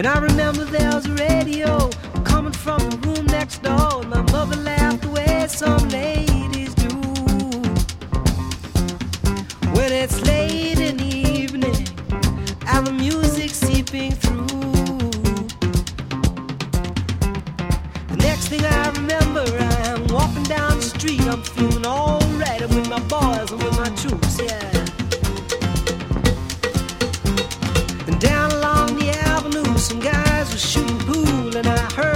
And I remember there was a radio coming from the room next door. And my mother laughed the way some ladies do. When it's late in the evening and the music seeping through. The next thing I remember, I'm walking down the street. I'm feeling alright. I'm with my boys and with my and I heard